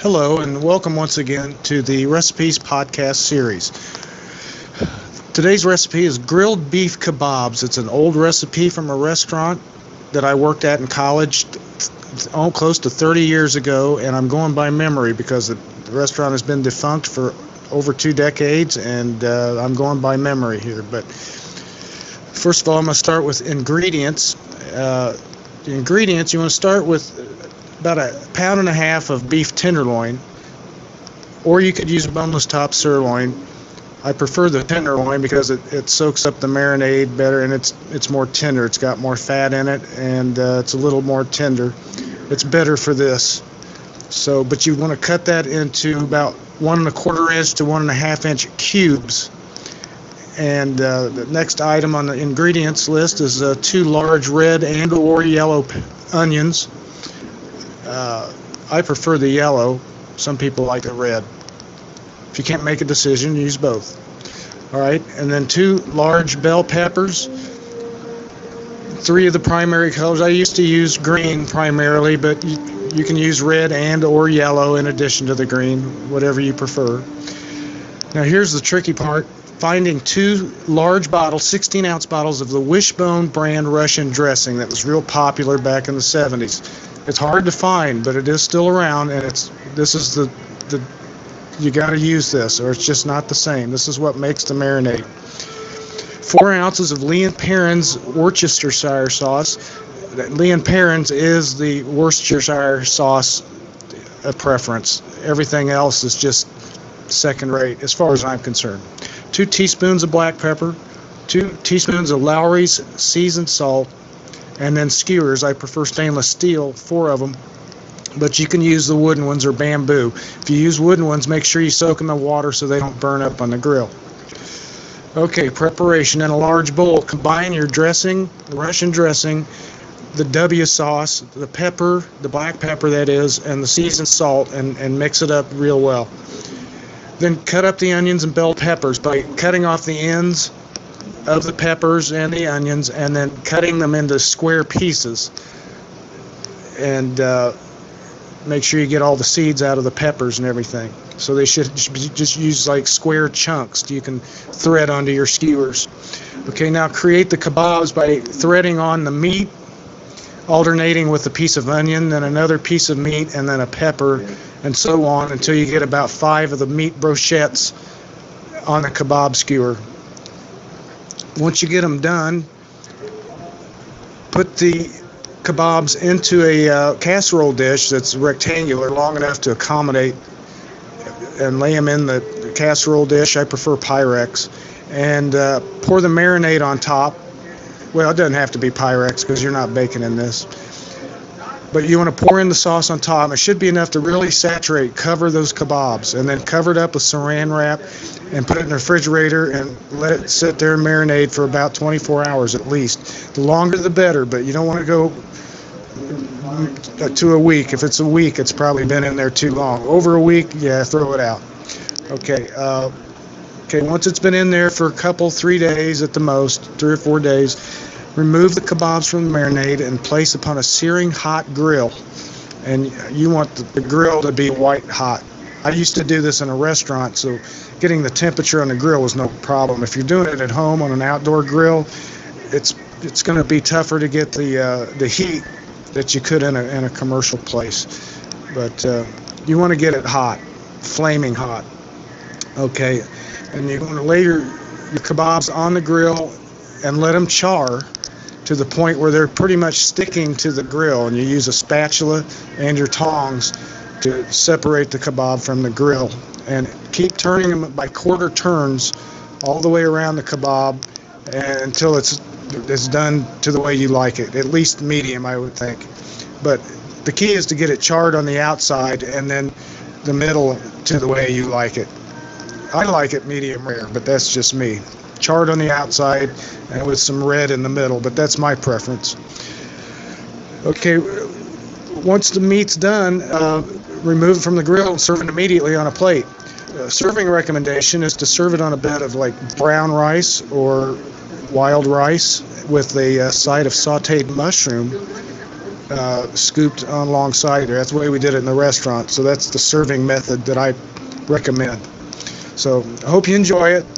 Hello, and welcome once again to the Recipes Podcast series. Today's recipe is grilled beef kebabs. It's an old recipe from a restaurant that I worked at in college oh, close to 30 years ago, and I'm going by memory because the restaurant has been defunct for over two decades, and uh, I'm going by memory here. But first of all, I'm going to start with ingredients. Uh, the ingredients, you want to start with about a pound and a half of beef tenderloin, or you could use a boneless top sirloin. I prefer the tenderloin because it, it soaks up the marinade better and it's it's more tender. It's got more fat in it and uh, it's a little more tender. It's better for this. So, but you want to cut that into about one and a quarter inch to one and a half inch cubes. And uh, the next item on the ingredients list is uh, two large red and or yellow onions uh, I prefer the yellow. Some people like the red. If you can't make a decision, use both. All right, and then two large bell peppers. Three of the primary colors. I used to use green primarily, but you, you can use red and or yellow in addition to the green, whatever you prefer. Now here's the tricky part finding two large bottles, 16 ounce bottles of the Wishbone brand Russian dressing that was real popular back in the 70s. It's hard to find, but it is still around, and it's this is the the you got to use this, or it's just not the same. This is what makes the marinade. Four ounces of Lea and Perrins Worcestershire sauce. Lea and Perrins is the Worcestershire sauce preference. Everything else is just second rate as far as I'm concerned. Two teaspoons of black pepper, two teaspoons of Lawry's seasoned salt, and then skewers. I prefer stainless steel, four of them, but you can use the wooden ones or bamboo. If you use wooden ones, make sure you soak them in water so they don't burn up on the grill. Okay, preparation. In a large bowl, combine your dressing, Russian dressing, the W sauce, the pepper, the black pepper that is, and the seasoned salt, and, and mix it up real well. Then cut up the onions and bell peppers by cutting off the ends of the peppers and the onions and then cutting them into square pieces. And uh, make sure you get all the seeds out of the peppers and everything. So they should just use like square chunks you can thread onto your skewers. Okay now create the kebabs by threading on the meat alternating with a piece of onion then another piece of meat and then a pepper and so on until you get about five of the meat brochettes on the kebab skewer once you get them done, put the kebabs into a uh, casserole dish that's rectangular, long enough to accommodate, and lay them in the casserole dish. I prefer Pyrex, and uh, pour the marinade on top. Well, it doesn't have to be Pyrex because you're not baking in this. But you want to pour in the sauce on top. It should be enough to really saturate, cover those kebabs, and then cover it up with saran wrap and put it in the refrigerator and let it sit there and marinate for about 24 hours at least. The longer the better, but you don't want to go to a week. If it's a week, it's probably been in there too long. Over a week, yeah, throw it out. Okay. Uh, okay. Once it's been in there for a couple, three days at the most, three or four days, remove the kebabs from the marinade and place upon a searing hot grill. And you want the grill to be white hot. I used to do this in a restaurant, so getting the temperature on the grill was no problem. If you're doing it at home on an outdoor grill, it's it's going to be tougher to get the uh, the heat that you could in a in a commercial place. But uh, you want to get it hot, flaming hot. Okay, and you want to lay your your kebabs on the grill and let them char to the point where they're pretty much sticking to the grill, and you use a spatula and your tongs to separate the kebab from the grill and keep turning them by quarter turns all the way around the kebab until it's it's done to the way you like it, at least medium, I would think. But the key is to get it charred on the outside and then the middle to the way you like it. I like it medium rare, but that's just me. Charred on the outside and with some red in the middle, but that's my preference. Okay, once the meat's done, uh, remove it from the grill and serve it immediately on a plate serving recommendation is to serve it on a bed of like brown rice or wild rice with a uh, side of sauteed mushroom uh, scooped alongside there. That's the way we did it in the restaurant. So that's the serving method that I recommend. So I hope you enjoy it.